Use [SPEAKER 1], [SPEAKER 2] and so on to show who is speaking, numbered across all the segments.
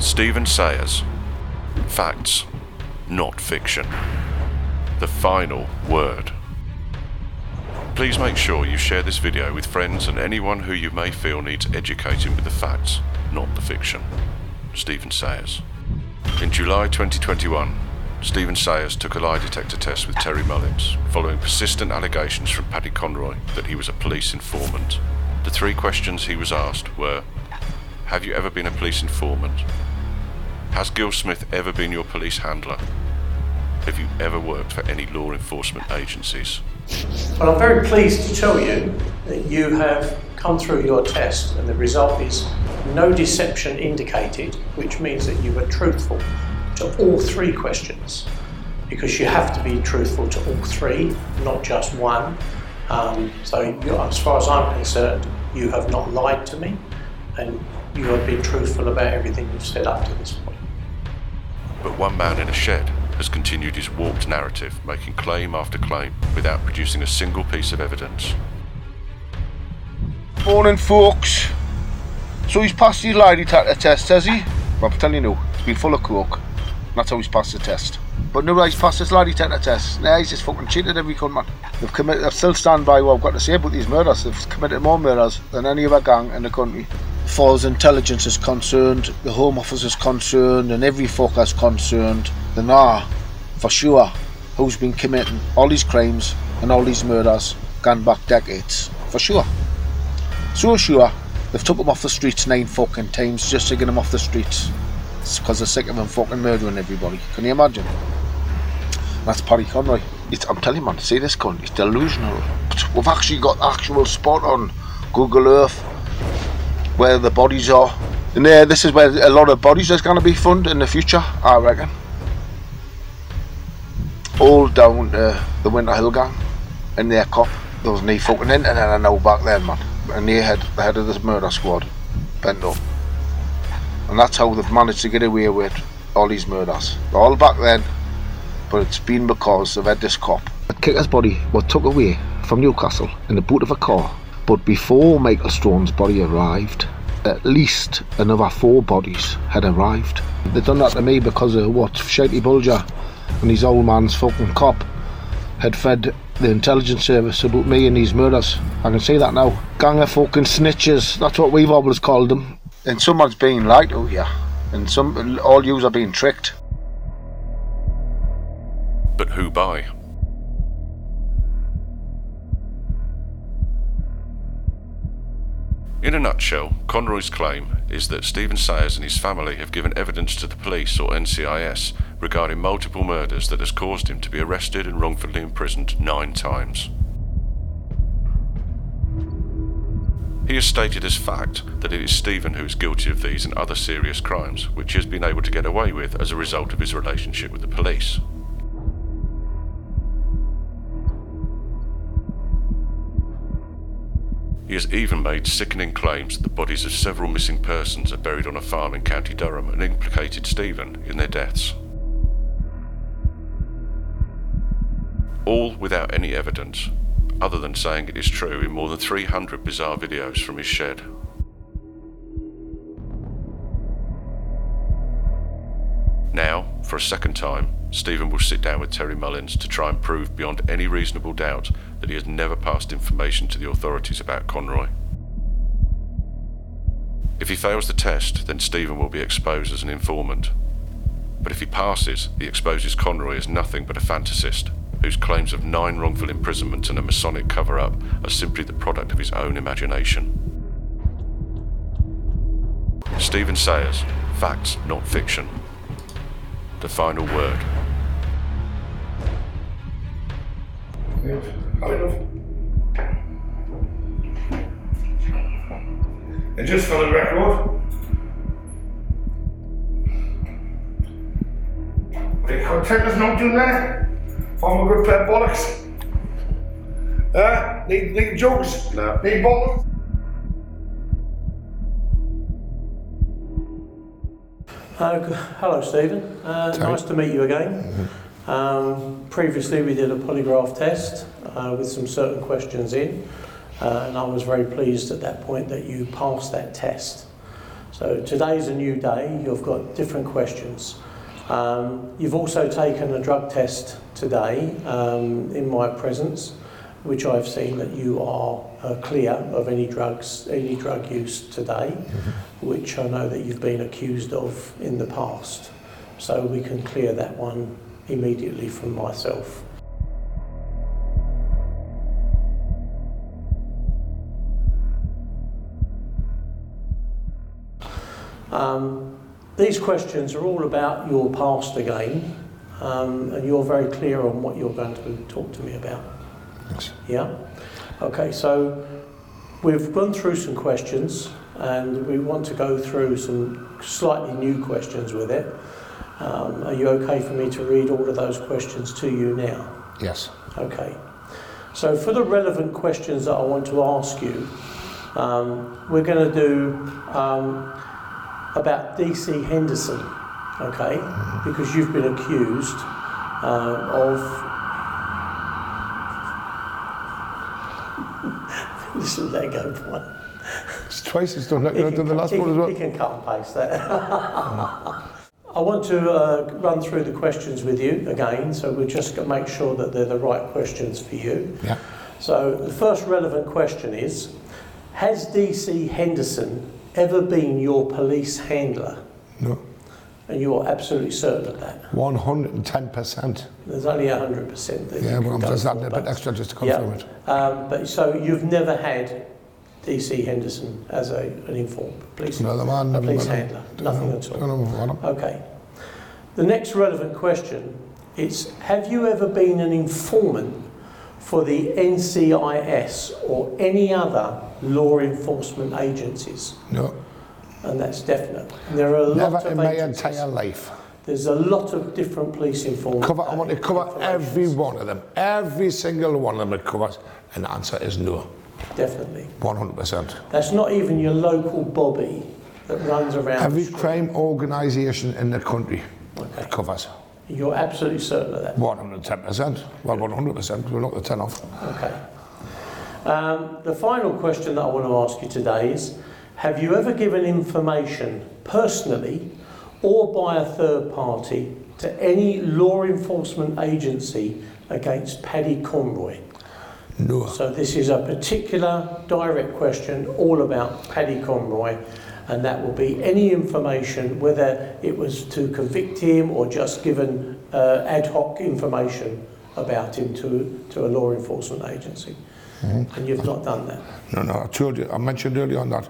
[SPEAKER 1] Stephen Sayers. Facts, not fiction. The final word. Please make sure you share this video with friends and anyone who you may feel needs educating with the facts, not the fiction. Stephen Sayers. In July 2021, Stephen Sayers took a lie detector test with Terry Mullins, following persistent allegations from Paddy Conroy that he was a police informant. The three questions he was asked were Have you ever been a police informant? Has Gil Smith ever been your police handler? Have you ever worked for any law enforcement agencies?
[SPEAKER 2] Well, I'm very pleased to tell you that you have come through your test and the result is no deception indicated, which means that you were truthful to all three questions because you have to be truthful to all three, not just one. Um, so, as far as I'm concerned, you have not lied to me and you have been truthful about everything you've said up to this point.
[SPEAKER 1] But one man in a shed has continued his warped narrative, making claim after claim without producing a single piece of evidence.
[SPEAKER 3] Morning, folks. So he's passed his lie detector test, has he? Well, I'm telling you he's been full of coke. That's how he's passed the test. But no, he's passed his lie detector test. Nah, he's just fucking cheated every con man. They've committed. They still stand by what I've got to say about these murders. They've committed more murders than any other gang in the country. Far as intelligence is concerned, the Home Office is concerned, and every fucker is concerned, they know for sure who's been committing all these crimes and all these murders gone back decades. For sure. So sure, they've took him off the streets nine fucking times just to get him off the streets. It's because they're sick of him fucking murdering everybody. Can you imagine? That's Paddy Conroy. It's, I'm telling you, man, see this cunt, it's delusional. We've actually got actual spot on Google Earth where the bodies are. And there, this is where a lot of bodies is going to be found in the future, I reckon. All down uh, the Winter Hill gang and their cop. There was no fucking internet I know back then, man. And they had the head of this murder squad, Bendo. And that's how they've managed to get away with all these murders. All back then, but it's been because they've had this cop. The kicker's body was took away from Newcastle in the boot of a car. But before Michael Strone's body arrived, at least another four bodies had arrived. They done that to me because of what Shitey Bulger and his old man's fucking cop had fed the intelligence service about me and these murders. I can see that now. Gang of fucking snitches, that's what we've always called them. And someone's being lied to you. And some all yous are being tricked.
[SPEAKER 1] But who by? In a nutshell, Conroy's claim is that Stephen Sayers and his family have given evidence to the police or NCIS regarding multiple murders that has caused him to be arrested and wrongfully imprisoned nine times. He has stated as fact that it is Stephen who is guilty of these and other serious crimes, which he has been able to get away with as a result of his relationship with the police. He has even made sickening claims that the bodies of several missing persons are buried on a farm in County Durham and implicated Stephen in their deaths. All without any evidence, other than saying it is true in more than 300 bizarre videos from his shed. Now, for a second time, Stephen will sit down with Terry Mullins to try and prove beyond any reasonable doubt that he has never passed information to the authorities about Conroy. If he fails the test, then Stephen will be exposed as an informant. But if he passes, he exposes Conroy as nothing but a fantasist, whose claims of nine wrongful imprisonments and a Masonic cover up are simply the product of his own imagination. Stephen Sayers, facts, not fiction. The final word.
[SPEAKER 4] And just for the record, the contenders not doing that. I'm a good player bollocks. Uh, need, need jokes?
[SPEAKER 1] No.
[SPEAKER 4] Need bollocks?
[SPEAKER 2] Uh, hello, Stephen. Uh, nice to meet you again. Um, previously, we did a polygraph test uh, with some certain questions in, uh, and I was very pleased at that point that you passed that test. So today's a new day, you've got different questions. Um, you've also taken a drug test today um, in my presence, which I've seen that you are uh, clear of any drugs, any drug use today, which I know that you've been accused of in the past. So we can clear that one immediately from myself. Um, these questions are all about your past again, um, and you're very clear on what you're going to talk to me about.
[SPEAKER 3] Yes.
[SPEAKER 2] Yeah? Okay, so we've gone through some questions and we want to go through some slightly new questions with it. Um, are you okay for me to read all of those questions to you now?
[SPEAKER 3] Yes.
[SPEAKER 2] Okay. So for the relevant questions that I want to ask you, um, we're going to do um, about DC Henderson, okay? Because you've been accused uh, of. Listen, let go one.
[SPEAKER 3] It's twice it's done. Like you done the last one as well.
[SPEAKER 2] He can cut and paste that. I want to uh, run through the questions with you again, so we'll just make sure that they're the right questions for you.
[SPEAKER 3] Yeah.
[SPEAKER 2] So the first relevant question is, has DC Henderson ever been your police handler?
[SPEAKER 3] No.
[SPEAKER 2] And you're absolutely certain of that.
[SPEAKER 3] 110%.
[SPEAKER 2] There's only 100% that
[SPEAKER 3] Yeah,
[SPEAKER 2] you
[SPEAKER 3] but I'm
[SPEAKER 2] can
[SPEAKER 3] just
[SPEAKER 2] go
[SPEAKER 3] adding a
[SPEAKER 2] for,
[SPEAKER 3] bit
[SPEAKER 2] but-
[SPEAKER 3] extra just to confirm
[SPEAKER 2] Yeah.
[SPEAKER 3] it.
[SPEAKER 2] Um, but so you've never had DC Henderson as a, an informed police,
[SPEAKER 3] No, the man
[SPEAKER 2] a police handler? Nothing at all.
[SPEAKER 3] No, no, no, no.
[SPEAKER 2] Okay. The next relevant question is Have you ever been an informant for the NCIS or any other law enforcement agencies?
[SPEAKER 3] No.
[SPEAKER 2] And that's definite. And there are a lot
[SPEAKER 3] Never
[SPEAKER 2] of
[SPEAKER 3] in my
[SPEAKER 2] agencies.
[SPEAKER 3] entire life.
[SPEAKER 2] There's a lot of different police informants.
[SPEAKER 3] Cover, I want to cover every one of them. Every single one of them it covers. And the answer is no.
[SPEAKER 2] Definitely.
[SPEAKER 3] 100%.
[SPEAKER 2] That's not even your local Bobby that runs around.
[SPEAKER 3] Every crime organisation in the country
[SPEAKER 2] Okay.
[SPEAKER 3] it covers.
[SPEAKER 2] You're absolutely certain of that.
[SPEAKER 3] 110%. Well, 100%. We'll knock the 10 off.
[SPEAKER 2] Okay. Um, the final question that I want to ask you today is Have you ever given information personally or by a third party to any law enforcement agency against Paddy Conroy?
[SPEAKER 3] No.
[SPEAKER 2] So, this is a particular direct question all about Paddy Conroy, and that will be any information, whether it was to convict him or just given uh, ad hoc information about him to, to a law enforcement agency. And you've not done that.
[SPEAKER 3] No, no, I told you, I mentioned earlier on that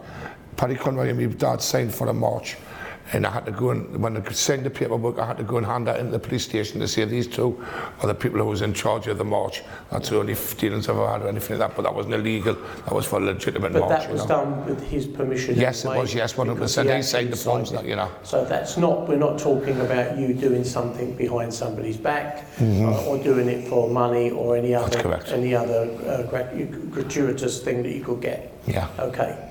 [SPEAKER 3] Paddy Conroy and my dad signed for a march. And I had to go and, when I signed the paperwork, I had to go and hand that into the police station to say these two are the people who was in charge of the march. That's the only dealings I've ever had or anything like that, but that wasn't illegal. That was for a legitimate
[SPEAKER 2] But
[SPEAKER 3] march.
[SPEAKER 2] that
[SPEAKER 3] you
[SPEAKER 2] was
[SPEAKER 3] know.
[SPEAKER 2] done with his permission.
[SPEAKER 3] Yes, it was, yes, 100%.
[SPEAKER 2] because
[SPEAKER 3] He signed the forms, that, you know.
[SPEAKER 2] So that's not, we're not talking about you doing something behind somebody's back
[SPEAKER 3] Mm-hmm.
[SPEAKER 2] uh, or doing it for money or any other, any other uh, gratuitous thing that you could get.
[SPEAKER 3] Yeah.
[SPEAKER 2] Okay.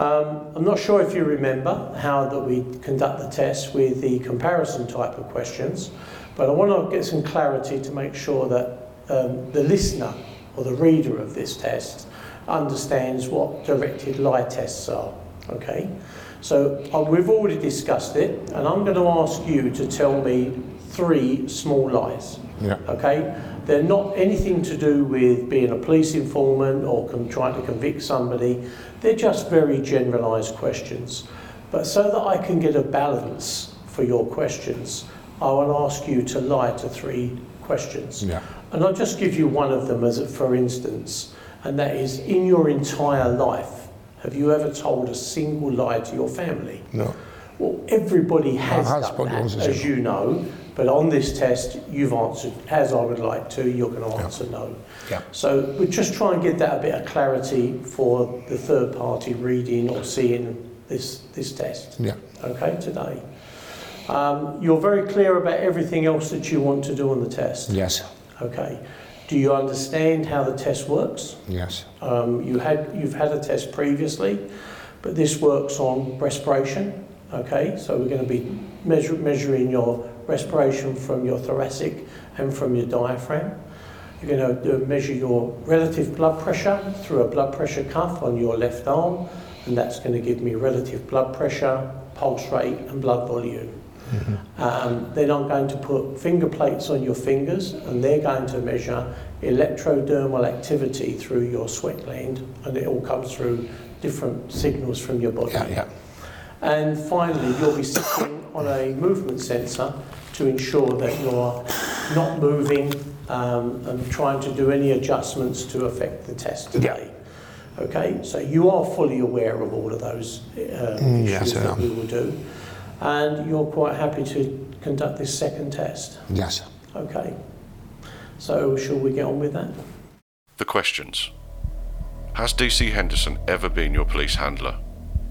[SPEAKER 2] Um, I'm not sure if you remember how that we conduct the test with the comparison type of questions, but I want to get some clarity to make sure that um, the listener or the reader of this test understands what directed lie tests are. Okay? So uh, we've already discussed it, and I'm going to ask you to tell me three small lies.
[SPEAKER 3] Yeah.
[SPEAKER 2] Okay? They're not anything to do with being a police informant or trying to convict somebody. They're just very generalised questions. But so that I can get a balance for your questions, I will ask you to lie to three questions.
[SPEAKER 3] Yeah.
[SPEAKER 2] And I'll just give you one of them as a for instance, and that is in your entire life, have you ever told a single lie to your family?
[SPEAKER 3] No.
[SPEAKER 2] Well, everybody has,
[SPEAKER 3] has
[SPEAKER 2] done that,
[SPEAKER 3] as you
[SPEAKER 2] know, but on this test, you've answered as I would like to, you're going to answer no.
[SPEAKER 3] Yeah.
[SPEAKER 2] So we just try and get that a bit of clarity for the third party reading or seeing this, this test.
[SPEAKER 3] Yeah.
[SPEAKER 2] Okay, today. Um, you're very clear about everything else that you want to do on the test.
[SPEAKER 3] Yes.
[SPEAKER 2] Okay. Do you understand how the test works?
[SPEAKER 3] Yes.
[SPEAKER 2] Um, you had, you've had a test previously, but this works on respiration. Okay, so we're going to be measure, measuring your respiration from your thoracic and from your diaphragm. You're going to measure your relative blood pressure through a blood pressure cuff on your left arm, and that's going to give me relative blood pressure, pulse rate, and blood volume. Um, then I'm going to put finger plates on your fingers, and they're going to measure electrodermal activity through your sweat gland, and it all comes through different signals from your body.
[SPEAKER 5] Yeah, yeah.
[SPEAKER 2] And finally, you'll be sitting on a movement sensor to ensure that you're not moving um, and trying to do any adjustments to affect the test today. Okay, so you are fully aware of all of those uh,
[SPEAKER 5] yes,
[SPEAKER 2] issues that we will do, and you're quite happy to conduct this second test.
[SPEAKER 5] Yes.
[SPEAKER 2] Okay, so shall we get on with that?
[SPEAKER 1] The questions Has DC Henderson ever been your police handler?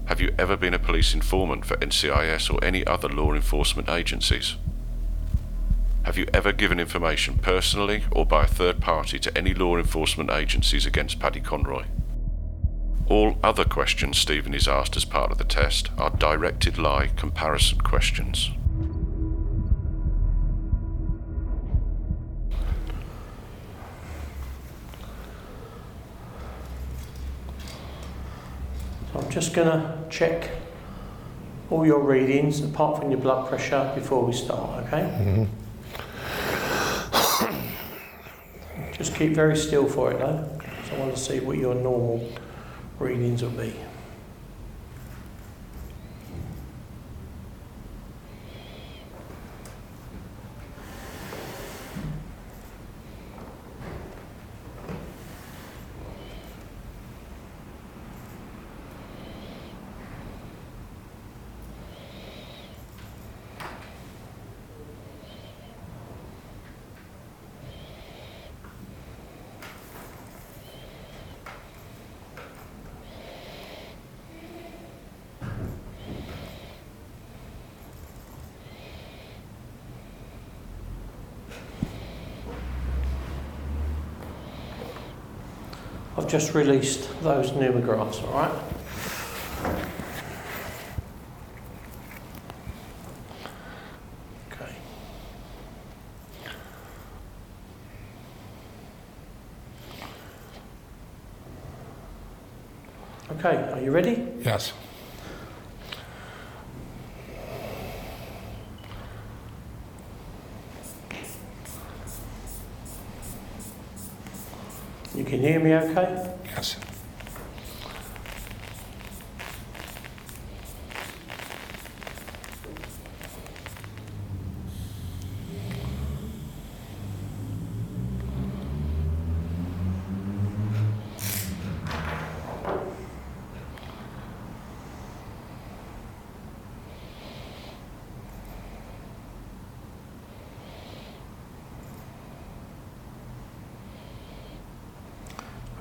[SPEAKER 1] Have you ever been a police informant for NCIS or any other law enforcement agencies? Have you ever given information personally or by a third party to any law enforcement agencies against Paddy Conroy? All other questions Stephen is asked as part of the test are directed lie comparison questions.
[SPEAKER 2] So I'm just going to check all your readings apart from your blood pressure before we start, okay? Mm-hmm. Just keep very still for it though. I want to see what your normal readings will be. I've just released those pneumographs, all right? Okay. Okay, are you ready?
[SPEAKER 5] Yes.
[SPEAKER 2] You can hear me okay?
[SPEAKER 5] Yes.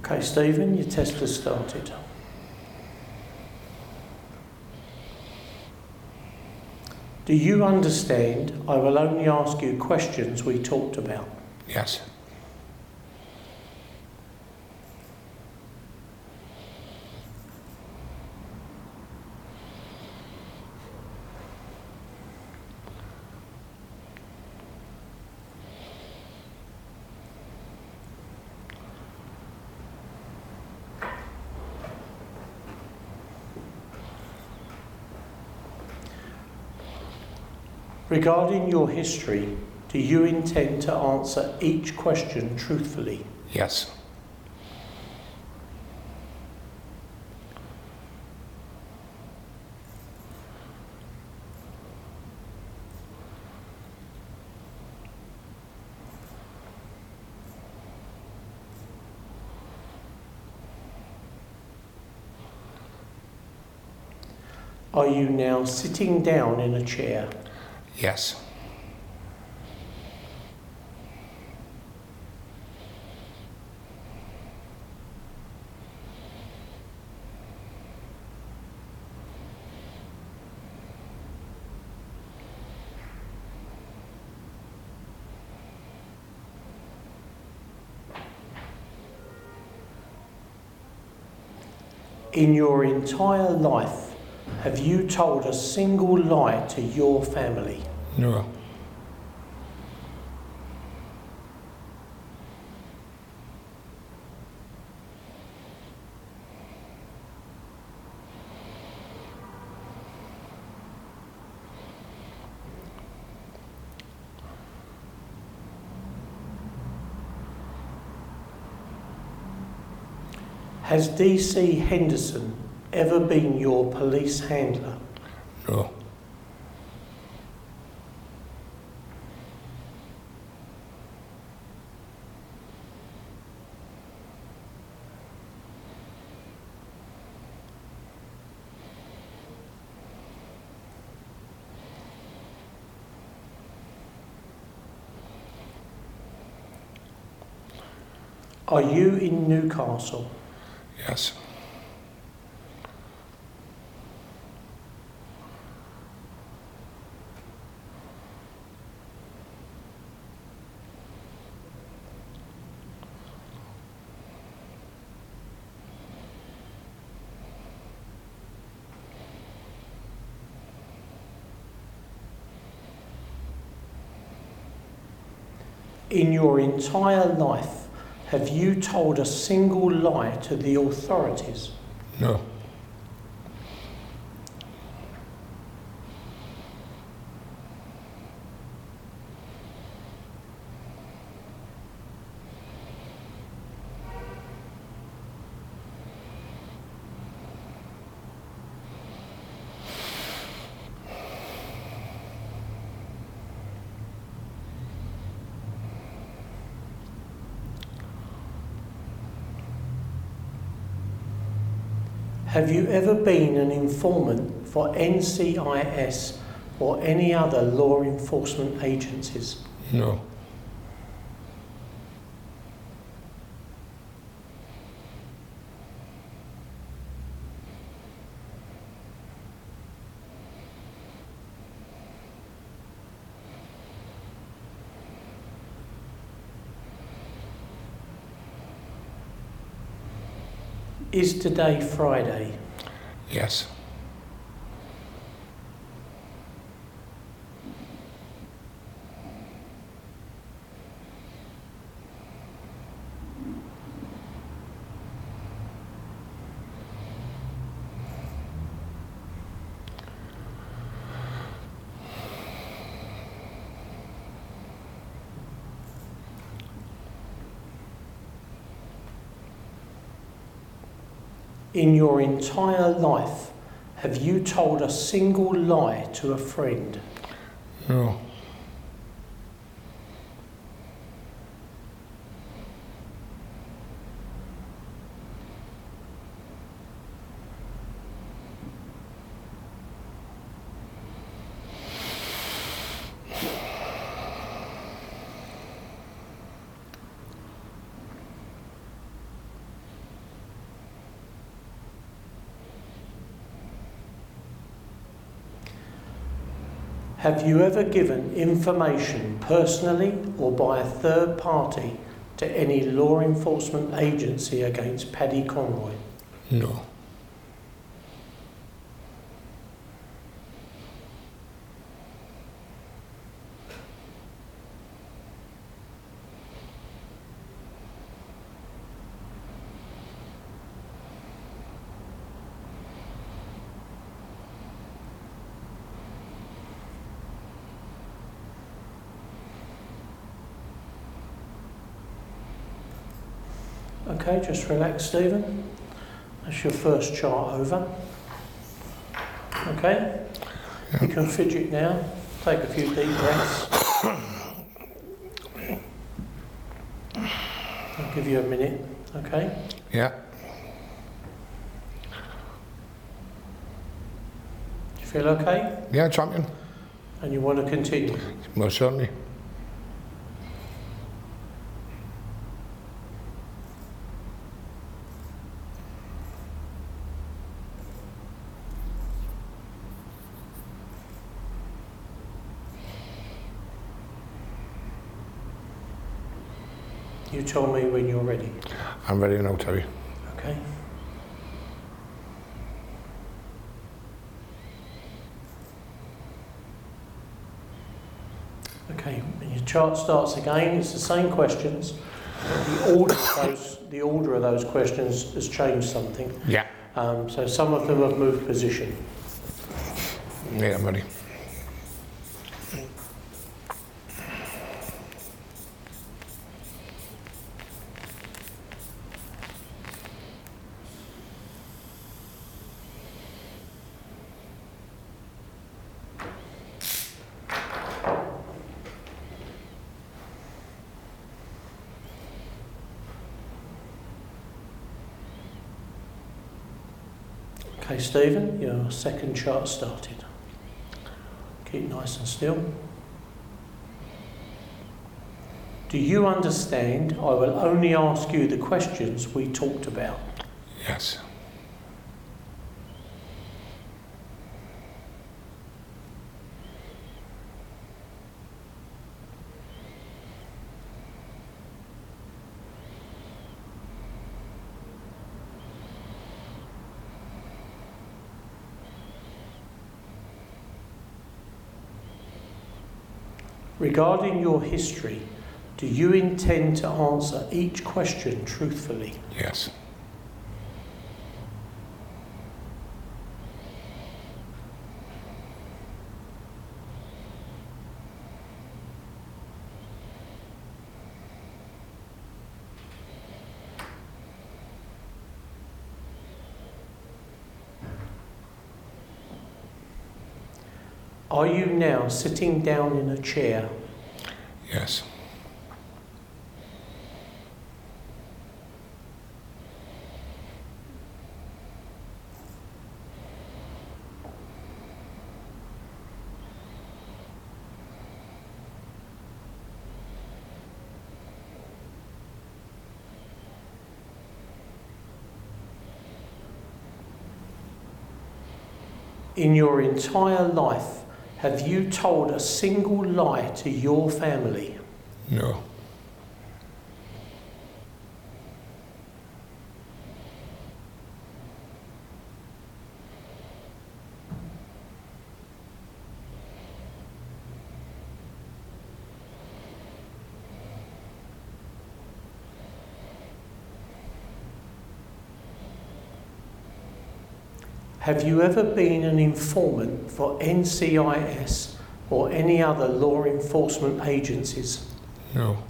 [SPEAKER 2] Okay, Stephen, your test has started. Do you understand? I will only ask you questions we talked about.
[SPEAKER 5] Yes.
[SPEAKER 2] Regarding your history, do you intend to answer each question truthfully?
[SPEAKER 5] Yes.
[SPEAKER 2] Are you now sitting down in a chair?
[SPEAKER 5] Yes.
[SPEAKER 2] In your entire life, have you told a single lie to your family?
[SPEAKER 5] in.
[SPEAKER 2] Has DC Henderson ever been your police handler? Are you in Newcastle?
[SPEAKER 5] Yes.
[SPEAKER 2] In your entire life, have you told a single lie to the authorities?
[SPEAKER 5] No.
[SPEAKER 2] Have you ever been an informant for NCIS or any other law enforcement agencies?
[SPEAKER 5] No.
[SPEAKER 2] Is today Friday?
[SPEAKER 5] Yes.
[SPEAKER 2] In your entire life, have you told a single lie to a friend?
[SPEAKER 5] No.
[SPEAKER 2] Have you ever given information personally or by a third party to any law enforcement agency against Paddy Conroy?
[SPEAKER 5] No.
[SPEAKER 2] Okay, just relax, Stephen. That's your first chart over. Okay? You can fidget now. Take a few deep breaths. I'll give you a minute, okay?
[SPEAKER 5] Yeah.
[SPEAKER 2] Do you feel okay?
[SPEAKER 5] Yeah, champion.
[SPEAKER 2] And you want to continue?
[SPEAKER 5] Most certainly.
[SPEAKER 2] Tell me when you're ready,
[SPEAKER 5] I'm ready now, Terry.
[SPEAKER 2] okay? Okay, when your chart starts again, it's the same questions. The order of those, the order of those questions has changed something.
[SPEAKER 5] Yeah.
[SPEAKER 2] Um, so some of them have moved position.
[SPEAKER 5] Yeah, I'm ready.
[SPEAKER 2] Okay, Stephen, your second chart started. Keep nice and still. Do you understand? I will only ask you the questions we talked about.
[SPEAKER 5] Yes.
[SPEAKER 2] Regarding your history, do you intend to answer each question truthfully?
[SPEAKER 5] Yes.
[SPEAKER 2] Are you now sitting down in a chair?
[SPEAKER 5] Yes.
[SPEAKER 2] In your entire life, have you told a single lie to your family?
[SPEAKER 5] No.
[SPEAKER 2] Have you ever been an informant for NCIS or any other law enforcement agencies?
[SPEAKER 5] No.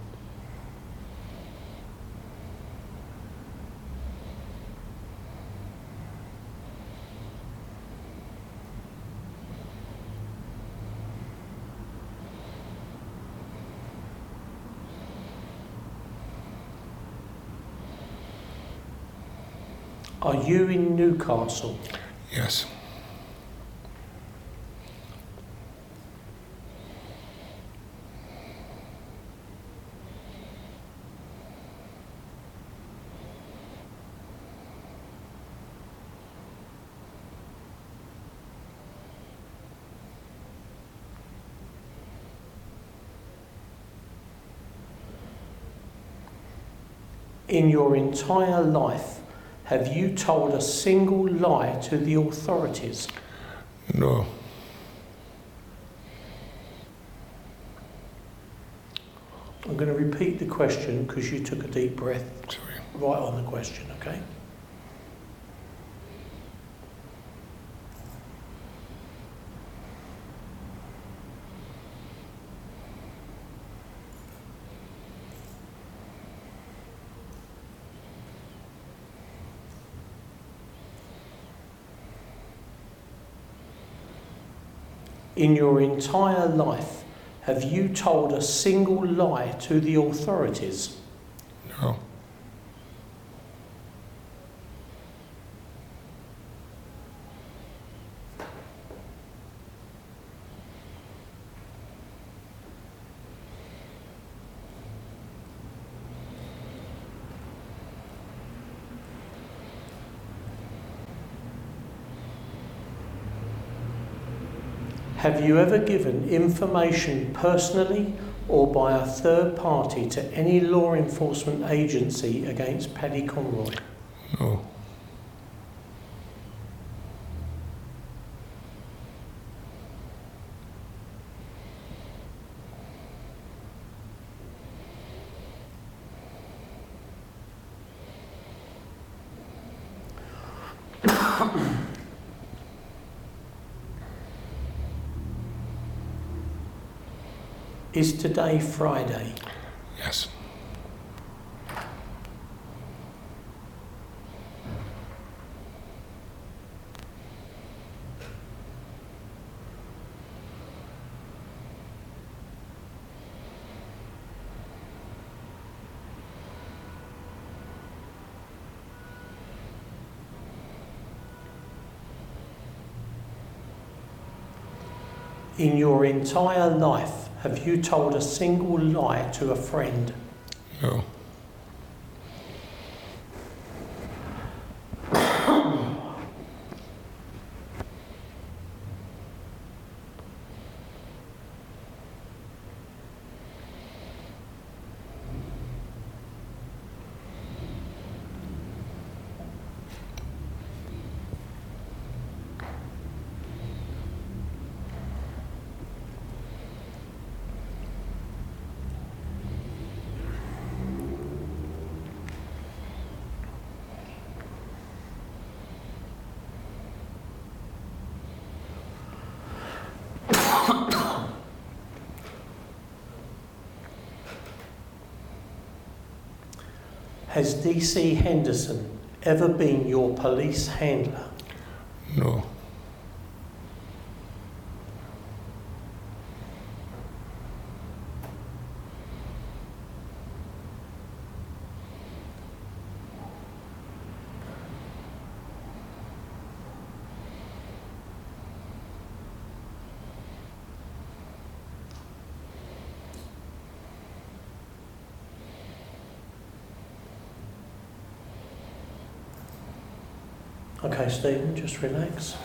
[SPEAKER 2] Are you in Newcastle?
[SPEAKER 5] Yes.
[SPEAKER 2] In your entire life, have you told a single lie to the authorities?
[SPEAKER 5] No.
[SPEAKER 2] I'm going to repeat the question because you took a deep breath
[SPEAKER 5] Sorry.
[SPEAKER 2] right on the question, okay? In your entire life, have you told a single lie to the authorities? Have you ever given information personally or by a third party to any law enforcement agency against Paddy Conroy? Is today Friday?
[SPEAKER 5] Yes.
[SPEAKER 2] in your entire life have you told a single lie to a friend? Has DC Henderson ever been your police handler?
[SPEAKER 5] No.
[SPEAKER 2] Okay, Stephen, just relax.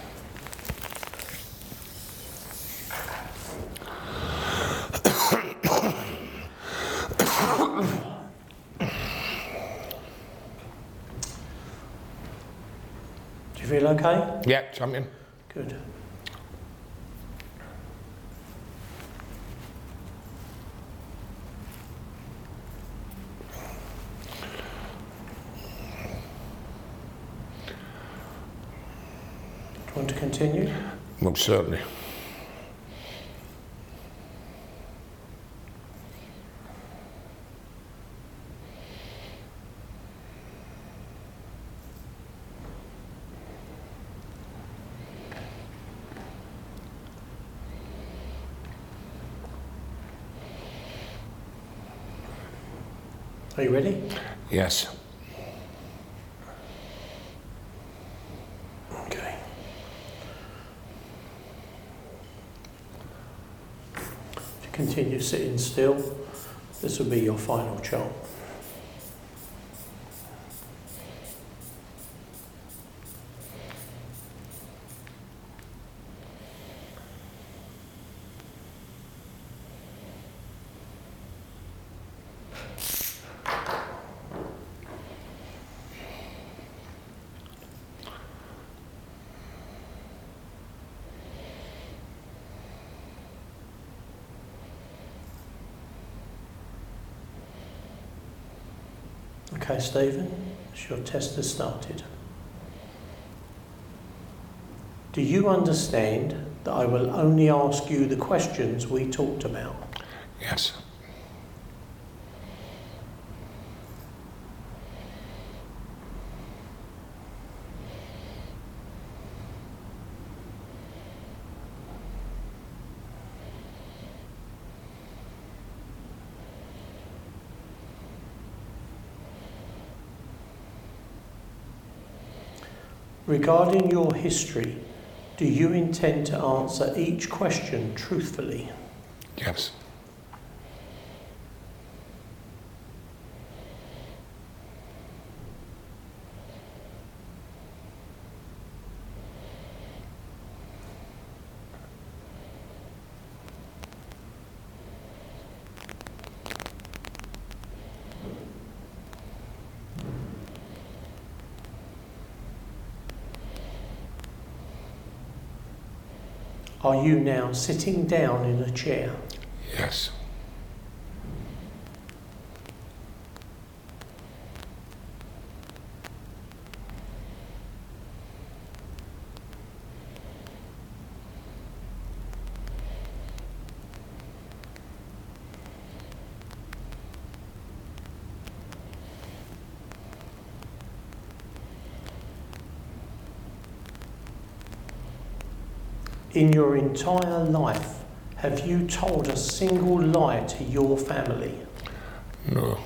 [SPEAKER 2] Do you feel okay?
[SPEAKER 5] Yeah, champion.
[SPEAKER 2] Good. Want to continue?
[SPEAKER 5] Most certainly.
[SPEAKER 2] Are you ready?
[SPEAKER 5] Yes.
[SPEAKER 2] Okay. If you continue sitting still, this will be your final chart. Okay, Stephen, your test has started. Do you understand that I will only ask you the questions we talked about?
[SPEAKER 5] Yes.
[SPEAKER 2] Regarding your history, do you intend to answer each question truthfully?
[SPEAKER 5] Yes.
[SPEAKER 2] Are you now sitting down in a chair?
[SPEAKER 5] Yes.
[SPEAKER 2] In your entire life, have you told a single lie to your family?
[SPEAKER 5] No.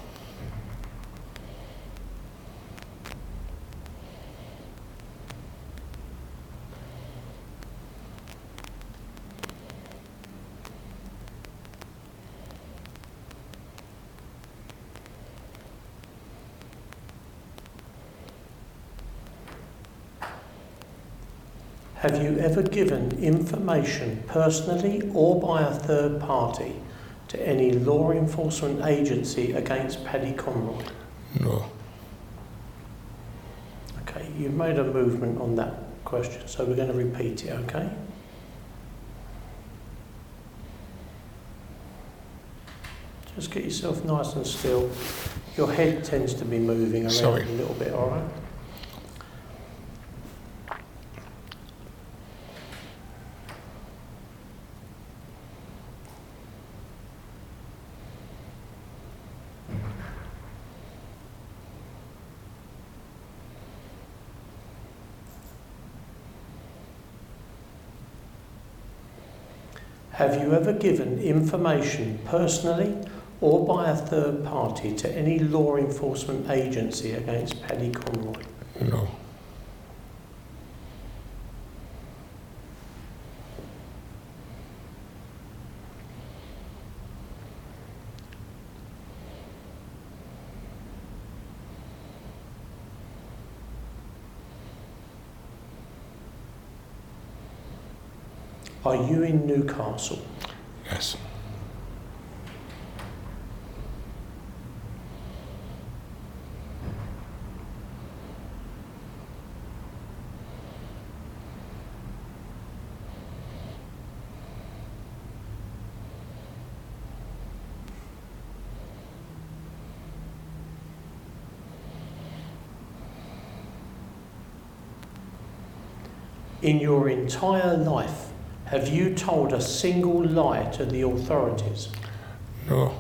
[SPEAKER 2] Have given information personally or by a third party to any law enforcement agency against Paddy Conroy?
[SPEAKER 5] No.
[SPEAKER 2] Okay, you've made a movement on that question, so we're going to repeat it, okay? Just get yourself nice and still. Your head tends to be moving around
[SPEAKER 5] Sorry.
[SPEAKER 2] a little bit, all right? Have you ever given information personally or by a third party to any law enforcement agency against Paddy Conroy?
[SPEAKER 5] No.
[SPEAKER 2] Are you in Newcastle?
[SPEAKER 5] Yes.
[SPEAKER 2] In your entire life, have you told a single lie to the authorities?
[SPEAKER 5] No.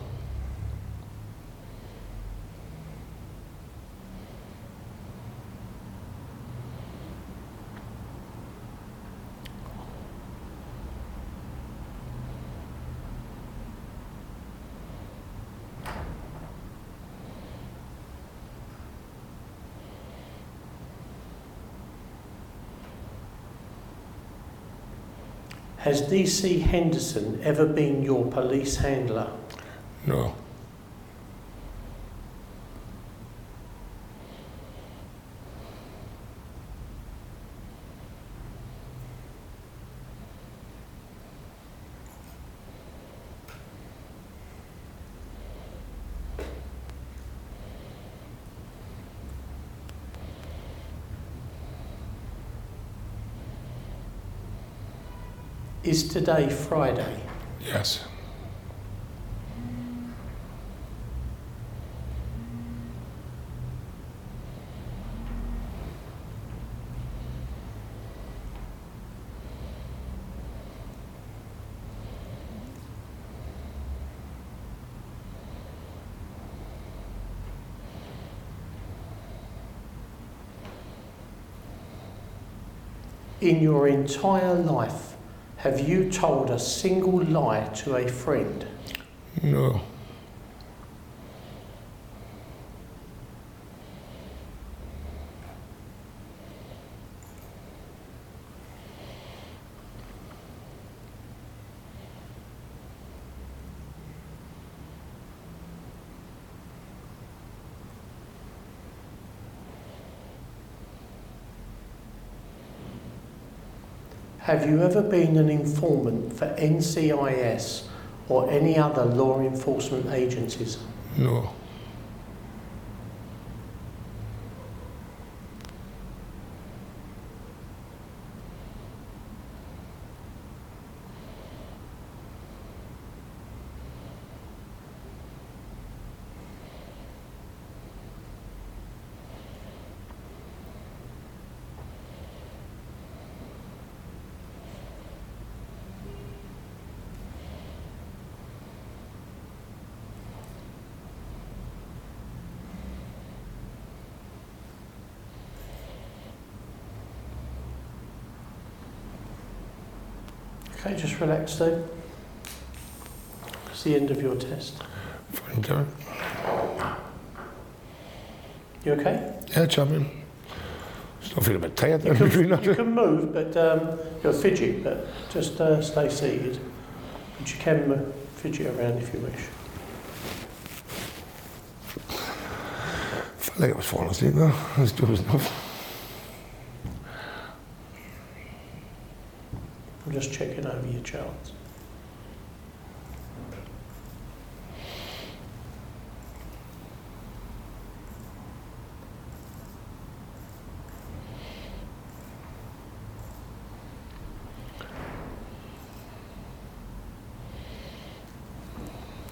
[SPEAKER 2] Has DC Henderson ever been your police handler?
[SPEAKER 5] No.
[SPEAKER 2] Is today Friday?
[SPEAKER 5] Yes.
[SPEAKER 2] In your entire life, have you told a single lie to a friend?
[SPEAKER 5] No.
[SPEAKER 2] Have you ever been an informant for NCIS or any other law enforcement agencies?
[SPEAKER 5] No.
[SPEAKER 2] Relax, Steve. It's the end of your test.
[SPEAKER 5] Fine, Darren.
[SPEAKER 2] You okay?
[SPEAKER 5] Yeah, champion. Still feeling a bit tired
[SPEAKER 2] You can, you can move, but um, you're fidget, but just uh, stay seated. But you can fidget around if you wish.
[SPEAKER 5] I Felt like I was falling asleep there. It was enough.
[SPEAKER 2] I'm just charts.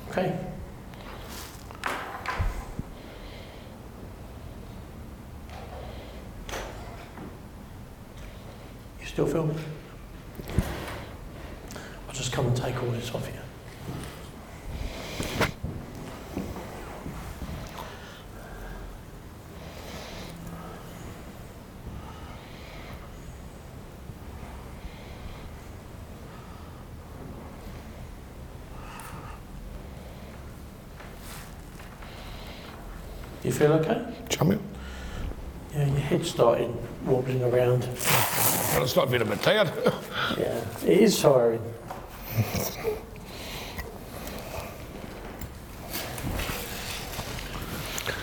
[SPEAKER 2] Okay. You still filming? I'll just come and take all this off you. You feel okay?
[SPEAKER 5] Champion.
[SPEAKER 2] Yeah, your head started wobbling around.
[SPEAKER 5] Well, it's not being a bit tired.
[SPEAKER 2] Yeah, it is tiring.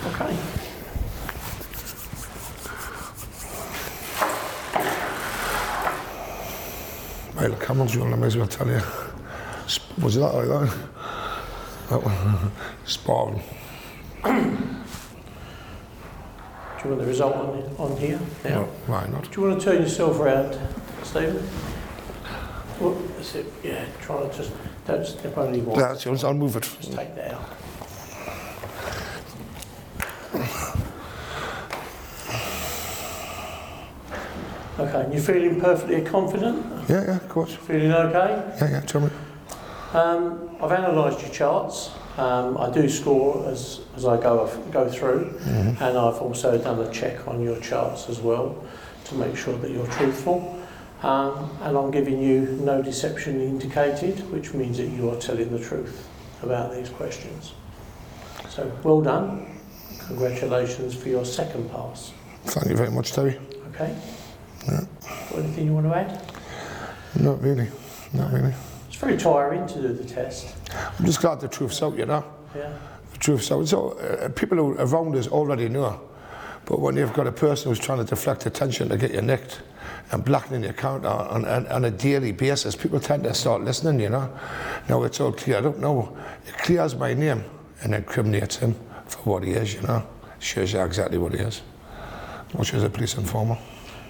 [SPEAKER 2] Okay.
[SPEAKER 5] The camel's run, I may as well tell you. Was that like that? That one. Sparring.
[SPEAKER 2] Do you want the result on, on here now?
[SPEAKER 5] No, why not?
[SPEAKER 2] Do you want to turn yourself around, Stephen? Well, that's it. Yeah, try to just don't step on any more.
[SPEAKER 5] That's yours, I'll move it.
[SPEAKER 2] Just take that out. Okay, and you're feeling perfectly confident?
[SPEAKER 5] Yeah, yeah, of course.
[SPEAKER 2] Feeling okay?
[SPEAKER 5] Yeah, yeah, tell me.
[SPEAKER 2] Um, I've analysed your charts. Um, I do score as, as I go go through, and I've also done a check on your charts as well to make sure that you're truthful. Um, and I'm giving you no deception indicated, which means that you are telling the truth about these questions. So well done. Congratulations for your second pass.
[SPEAKER 5] Thank you very much, Terry.
[SPEAKER 2] Okay. Got anything you want to add?
[SPEAKER 5] Not really. Not really.
[SPEAKER 2] It's very tiring to do the test.
[SPEAKER 5] I'm just glad the truth's out, you know?
[SPEAKER 2] Yeah.
[SPEAKER 5] The truth's out. So, uh, people who around us already know. But when you've got a person who's trying to deflect attention to get you nicked and blackening your account on, on, on a daily basis, people tend to start listening, you know? Now it's all cleared up. No, it clears my name and incriminates him for what he is, you know? Shows you exactly what he is. Much as a police informer.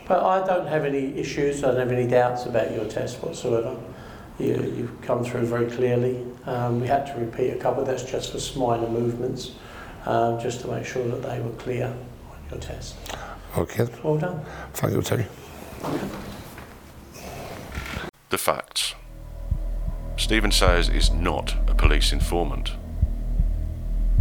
[SPEAKER 2] But I don't have any issues, I don't have any doubts about your test whatsoever. You, you've come through very clearly. Um, we had to repeat a couple, that's just for minor movements, um, just to make sure that they were clear on your test.
[SPEAKER 5] Okay.
[SPEAKER 2] Well done.
[SPEAKER 5] Thank you, Terry.
[SPEAKER 1] The facts. Stephen Sayers is not a police informant.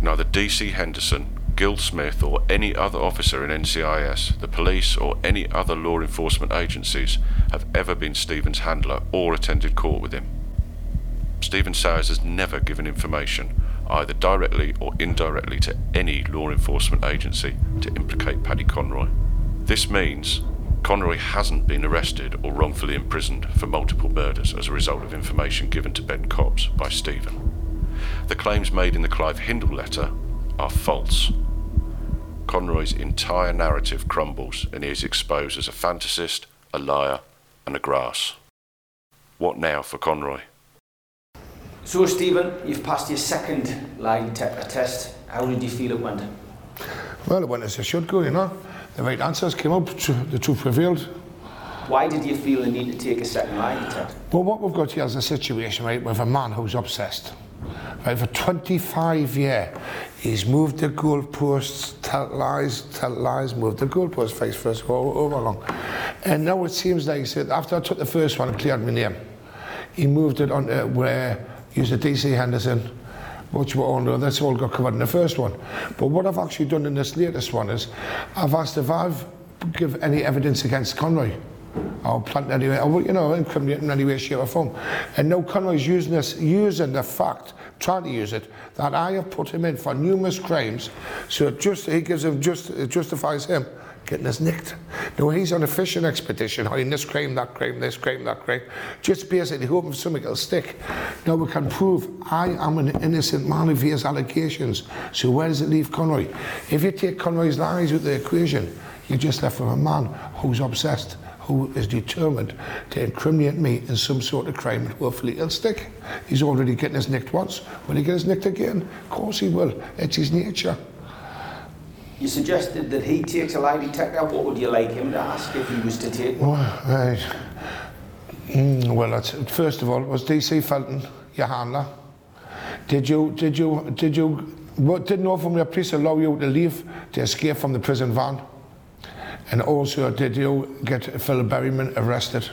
[SPEAKER 1] Neither DC Henderson, Gil Smith, or any other officer in NCIS, the police, or any other law enforcement agencies have ever been Stephen's handler or attended court with him. Stephen Sayers has never given information, either directly or indirectly, to any law enforcement agency to implicate Paddy Conroy. This means Conroy hasn't been arrested or wrongfully imprisoned for multiple murders as a result of information given to Ben Cobbs by Stephen. The claims made in the Clive Hindle letter are false. Conroy's entire narrative crumbles and he is exposed as a fantasist, a liar, and a grass. What now for Conroy?
[SPEAKER 6] So, Stephen, you've passed your second lie detector uh, test. How did you feel it went?
[SPEAKER 5] Well, it went as it should go, you know? The right answers came up, tr- the truth prevailed.
[SPEAKER 6] Why did you feel the need to take a second lie detector?
[SPEAKER 5] Well, what we've got here is a situation, right, with a man who's obsessed. Right, for 25 years, he's moved the goalposts, tell lies, tell lies, moved the goalposts face first all over along. And now it seems like, he said, after I took the first one and cleared my name, he moved it on to where he's a DC Henderson, which we all know, that's all got covered in the first one. But what I've actually done in this latest one is, I've asked if I've give any evidence against Conroy or plant anyway, or you know, incriminate in any way, shape, or form. And now Conroy's using this, using the fact, trying to use it, that I have put him in for numerous crimes, so it just he gives him just it justifies him getting us nicked. Now he's on a fishing expedition, hiding this crime, that crime, this crime, that crime, just basically hoping something will stick. Now we can prove I am an innocent man of his allegations. So where does it leave Conroy? If you take Conroy's lies of the equation, you're just left with a man who's obsessed, who is determined to incriminate me in some sort of crime and hopefully he'll stick. He's already getting his nicked once. Will he get his nicked again? Of course he will. It's his nature.
[SPEAKER 6] You suggested that he takes a lie detector. What would you like him to ask if he was to take one?
[SPEAKER 5] Well, right. Mm, well, that's, first of all, it was DC Felton your handler? Did you, did you, did you, what, did Northumbria Police allow you to leave to escape from the prison van? And also, did you get Phil Berryman arrested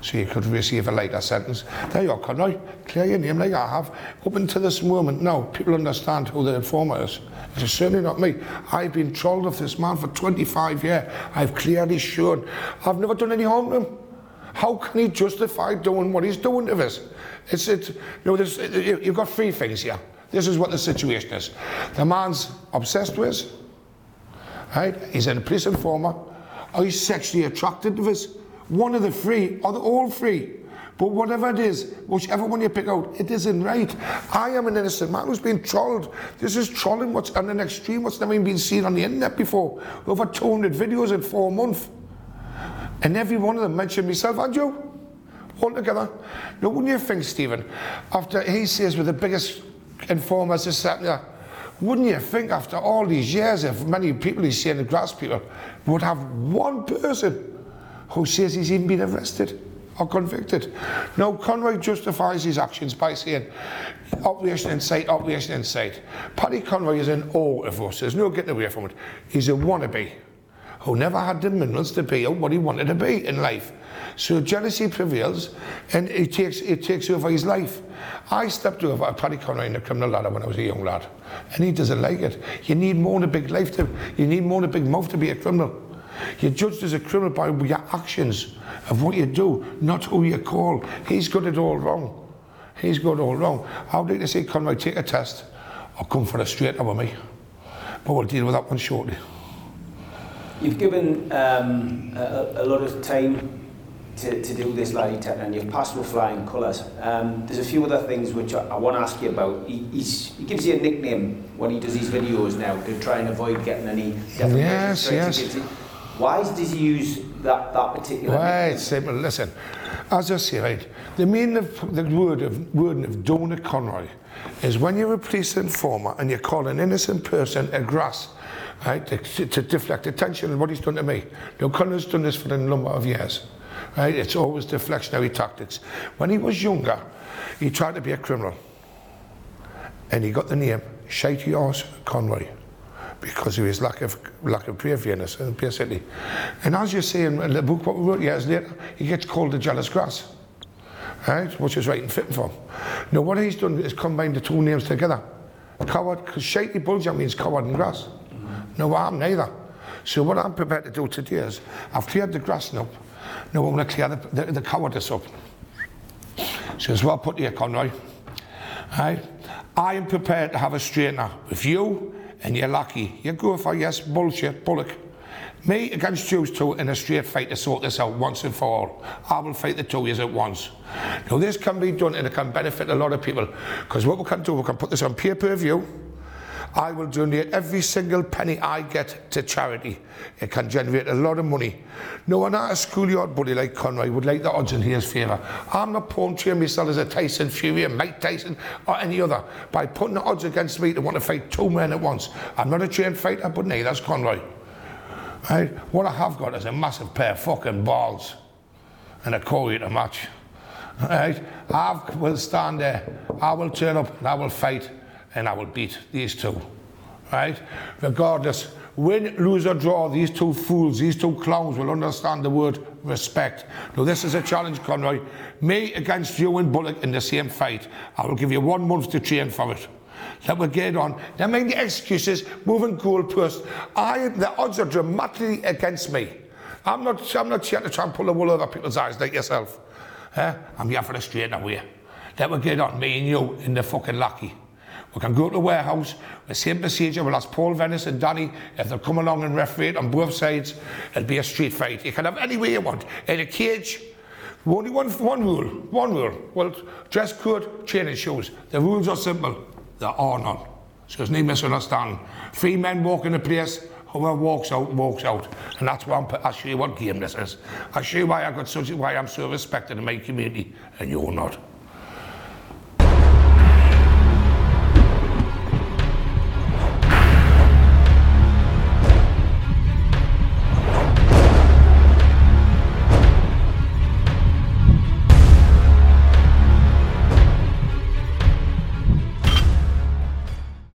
[SPEAKER 5] so you could receive a later sentence? There you are, Conroy. Clear your name like I have. Up until this moment, now, people understand who the informer is. It's certainly not me. I've been trolled of this man for 25 years. I've clearly shown. I've never done any harm to him. How can he justify doing what he's doing to us? It's, it, you know, you- you've got three things here. This is what the situation is. The man's obsessed with right? He's a police informer, or you sexually attracted to this? One of the three, or all three. But whatever it is, whichever one you pick out, it isn't right. I am an innocent man who's been trolled. This is trolling what's on an extreme, what's never even been seen on the internet before. Over 200 videos in four months. And every one of them mentioned myself and you. All together. Now, wouldn't you think, Stephen, after he says we're the biggest informers, this, that, and that, wouldn't you think after all these years, if many people he's saying, the grass people, would have one person who says he's even been arrested or convicted? No, Conroy justifies his actions by saying, operation insight, operation insight. Paddy Conroy is in awe of us. There's no getting away from it. He's a wannabe who never had the minerals to be what he wanted to be in life. So jealousy prevails and it takes, it takes over his life. I stepped over a Paddy Conroy in the criminal ladder when I was a young lad and he doesn't like it. You need more than a big life to, you need more than a big mouth to be a criminal. You're judged as a criminal by your actions of what you do, not who you call. He's got it all wrong. He's got it all wrong. I'd like to see Conroy take a test or come for a straight with me. But we'll deal with that one shortly.
[SPEAKER 6] You've given um, a, a lot of time to, to do this detector and you've passed with flying colours. Um, there's a few other things which I, I want to ask you about. He, he's, he gives you a nickname when he does these videos now to try and avoid getting any defamation
[SPEAKER 5] Yes, yes.
[SPEAKER 6] He gives you- Why does he use that, that particular
[SPEAKER 5] Right,
[SPEAKER 6] nickname?
[SPEAKER 5] simple. Listen, as I say, right, the meaning of the word of word of Donut Conroy is when you're a police informer and you call an innocent person a grass, right, to, to deflect attention on what he's done to me. Now, Conroy's done this for a number of years, right? It's always deflectionary tactics. When he was younger, he tried to be a criminal, and he got the name Shitey Horse Conroy because of his lack of lack of braveness and uh, basically. And as you see in the book what we wrote years later, he gets called the jealous grass. Right? Which is right and fitting for him. Now what he's done is combined the two names together. Coward, because shitey bulger means coward and grass. No, I'm neither. So what I'm prepared to do today is I've cleared the grass now. I'm going to clear the, the, cowardice up. She as well put here, Conroy. Right? I am prepared to have a straightener with you and you're lucky. You go for yes, bullshit, bullock. Me against you two in a straight fight to sort this out once and for all. I will fight the two you at once. Now this can be done and it can benefit a lot of people because what we can do, we can put this on pay-per-view. I will donate every single penny I get to charity. It can generate a lot of money. No one at a schoolyard bully like Conroy would like the odds in his favour. I'm not pawn portraying myself as a Tyson Fury, a Mike Tyson, or any other by putting the odds against me to want to fight two men at once. I'm not a trained fighter, but neither's Conroy. Right? What I have got is a massive pair of fucking balls and a Corey to match. Right? I will stand there, I will turn up and I will fight and I will beat these two. Right? Regardless, win, lose or draw, these two fools, these two clowns will understand the word respect. Now this is a challenge, Conroy. Me against you and Bullock in the same fight. I will give you one month to train for it. Let we get on. Don't make the excuses, moving goalposts. I, the odds are dramatically against me. I'm not, I'm not here to try and pull the wool over people's eyes like yourself. Eh? I'm here for the straight away. Let we get on, me and you, in the fucking lucky. We can go to the warehouse, the same procedure, we'll ask Paul Venice and Danny if they'll come along and referee it on both sides. It'll be a street fight. You can have any way you want. In a cage, only one, one rule, one rule. Well, dress code, training shoes. The rules are simple. There are none. So there's no misunderstanding. Three men walk in the place, whoever walks out, walks out. And that's why I'm, I'll show you what game this is. I'll show you why I got such, why I'm so respected in my community, and you're not.